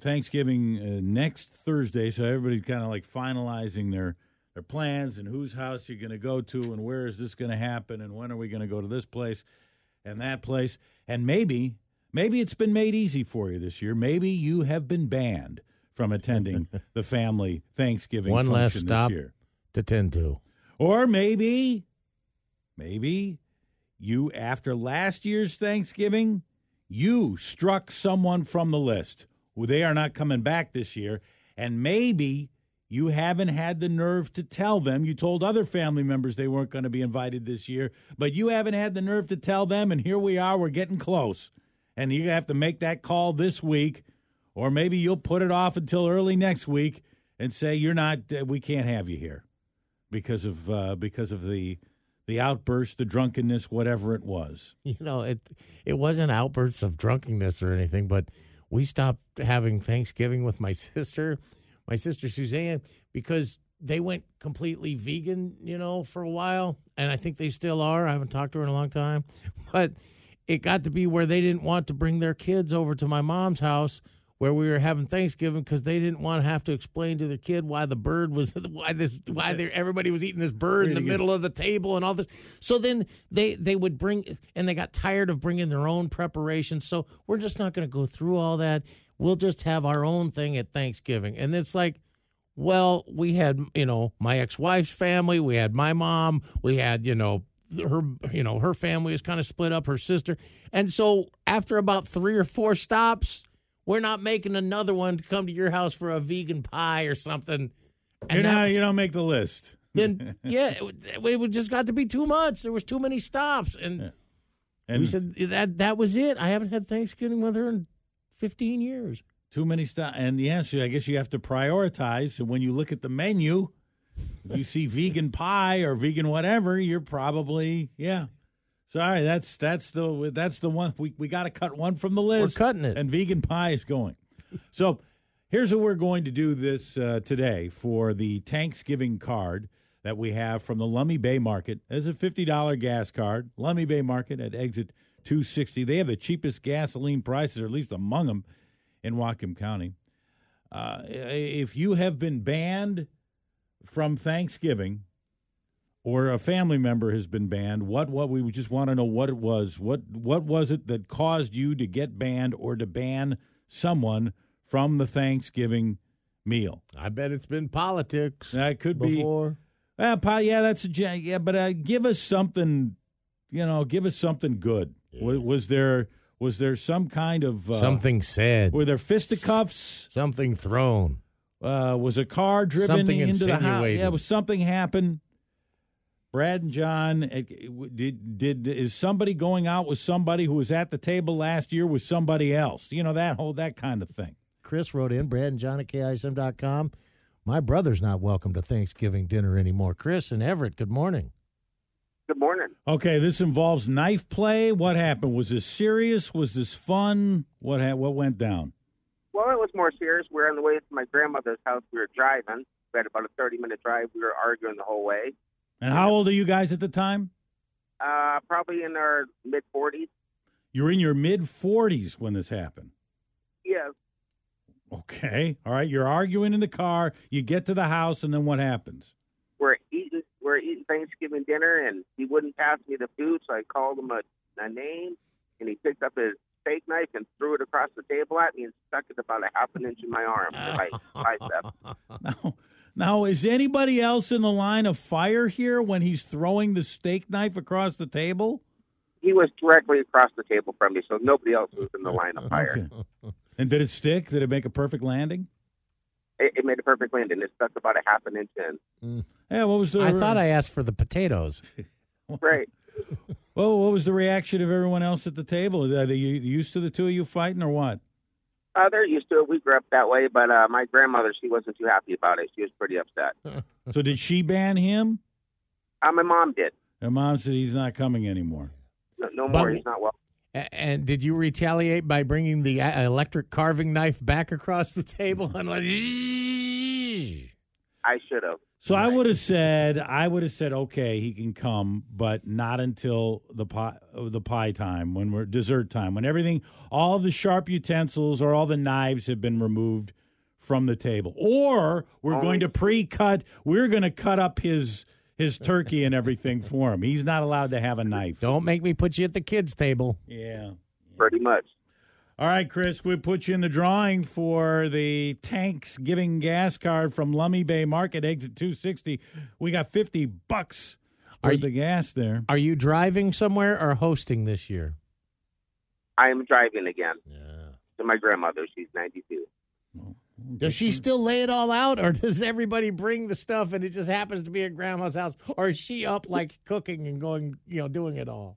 Thanksgiving uh, next Thursday, so everybody's kind of like finalizing their their plans and whose house you're going to go to and where is this going to happen and when are we going to go to this place and that place and maybe maybe it's been made easy for you this year. Maybe you have been banned from attending the family Thanksgiving One last function stop. this year. To tend to. Or maybe, maybe you, after last year's Thanksgiving, you struck someone from the list. They are not coming back this year. And maybe you haven't had the nerve to tell them. You told other family members they weren't going to be invited this year, but you haven't had the nerve to tell them. And here we are, we're getting close. And you have to make that call this week, or maybe you'll put it off until early next week and say, You're not, uh, we can't have you here because of uh, because of the the outburst, the drunkenness, whatever it was. You know, it it wasn't outbursts of drunkenness or anything, but we stopped having Thanksgiving with my sister, my sister Suzanne, because they went completely vegan, you know, for a while, and I think they still are. I haven't talked to her in a long time, but it got to be where they didn't want to bring their kids over to my mom's house where we were having Thanksgiving because they didn't want to have to explain to their kid why the bird was why this why everybody was eating this bird in the middle of the table and all this. So then they they would bring and they got tired of bringing their own preparations. So we're just not going to go through all that. We'll just have our own thing at Thanksgiving, and it's like. Well, we had, you know, my ex-wife's family, we had my mom, we had, you know, her you know her family is kind of split up her sister and so after about three or four stops we're not making another one to come to your house for a vegan pie or something You're not, was- you don't make the list. then yeah it, it just got to be too much there was too many stops and And we said that that was it i haven't had thanksgiving with her in 15 years too many stuff. And yes, I guess you have to prioritize. And when you look at the menu, you see vegan pie or vegan whatever, you're probably yeah. Sorry, that's that's the that's the one we we got to cut one from the list. We're cutting it. and vegan pie is going. So here's what we're going to do this uh, today for the Thanksgiving card that we have from the Lummi Bay Market. There's a fifty dollar gas card. Lummi Bay Market at exit two sixty. They have the cheapest gasoline prices, or at least among them, in Whatcom County. Uh, if you have been banned from Thanksgiving or a family member has been banned, what what we just want to know what it was. What what was it that caused you to get banned or to ban someone from the Thanksgiving meal? i bet it's been politics That could be uh, yeah, that's a yeah, but uh, give us something, you know, give us something good. Was, was there was there some kind of uh, something said Were there fisticuffs? something thrown Uh, was a car driven Something into the house? insinuated. Yeah, was something happened? Brad and John, eh, did did is somebody going out with somebody who was at the table last year with somebody else? You know that whole that kind of thing. Chris wrote in, Brad and John at KISM.com. My brother's not welcome to Thanksgiving dinner anymore. Chris and Everett, good morning. Good morning. Okay, this involves knife play. What happened? Was this serious? Was this fun? What ha- what went down? Well, it was more serious. We were on the way to my grandmother's house. We were driving. We had about a 30 minute drive. We were arguing the whole way. And how old are you guys at the time? Uh, probably in our mid 40s. You're in your mid 40s when this happened. Yes. Okay. All right. You're arguing in the car. You get to the house, and then what happens? We're eating. We're eating Thanksgiving dinner, and he wouldn't pass me the food, so I called him a, a name, and he picked up his steak knife and threw it across the table at me and stuck it about a half an inch in my arm, in my bicep. Now, now, is anybody else in the line of fire here when he's throwing the steak knife across the table? He was directly across the table from me, so nobody else was in the line of fire. Okay. And did it stick? Did it make a perfect landing? It, it made a perfect landing. It stuck about a half an inch in. Yeah. What was the? I thought I asked for the potatoes. Right. Well, what was the reaction of everyone else at the table? Are they used to the two of you fighting, or what? Uh, they're used to it. We grew up that way, but uh, my grandmother, she wasn't too happy about it. She was pretty upset. So did she ban him? Uh, my mom did. Her mom said he's not coming anymore. No, no But- more. He's not well. And did you retaliate by bringing the uh, electric carving knife back across the table and like? I should have. So I would have said, I would have said, okay, he can come, but not until the pie, the pie time, when we're dessert time, when everything, all the sharp utensils or all the knives have been removed from the table, or we're Only- going to pre-cut. We're going to cut up his his turkey and everything for him. He's not allowed to have a knife. Don't make me put you at the kids' table. Yeah. Pretty much. All right, Chris, we put you in the drawing for the Tanks Giving gas card from Lummi Bay Market, exit 260. We got 50 bucks Are worth you- of gas there. Are you driving somewhere or hosting this year? I am driving again Yeah. to my grandmother. She's 92. Does she still lay it all out, or does everybody bring the stuff and it just happens to be at grandma's house, or is she up like cooking and going, you know, doing it all?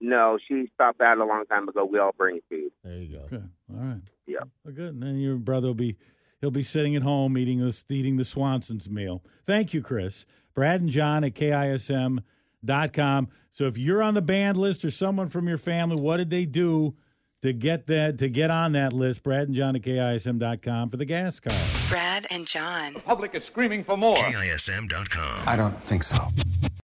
No, she stopped that a long time ago. We all bring food. There you go. Okay. All right. Yeah. Well, good. And then your brother will be he'll be sitting at home eating this eating the Swanson's meal. Thank you, Chris. Brad and John at KISM.com. So if you're on the banned list or someone from your family, what did they do to get that to get on that list? Brad and John at KISM.com for the gas card. Brad and John. The public is screaming for more. KISM.com. I don't think so.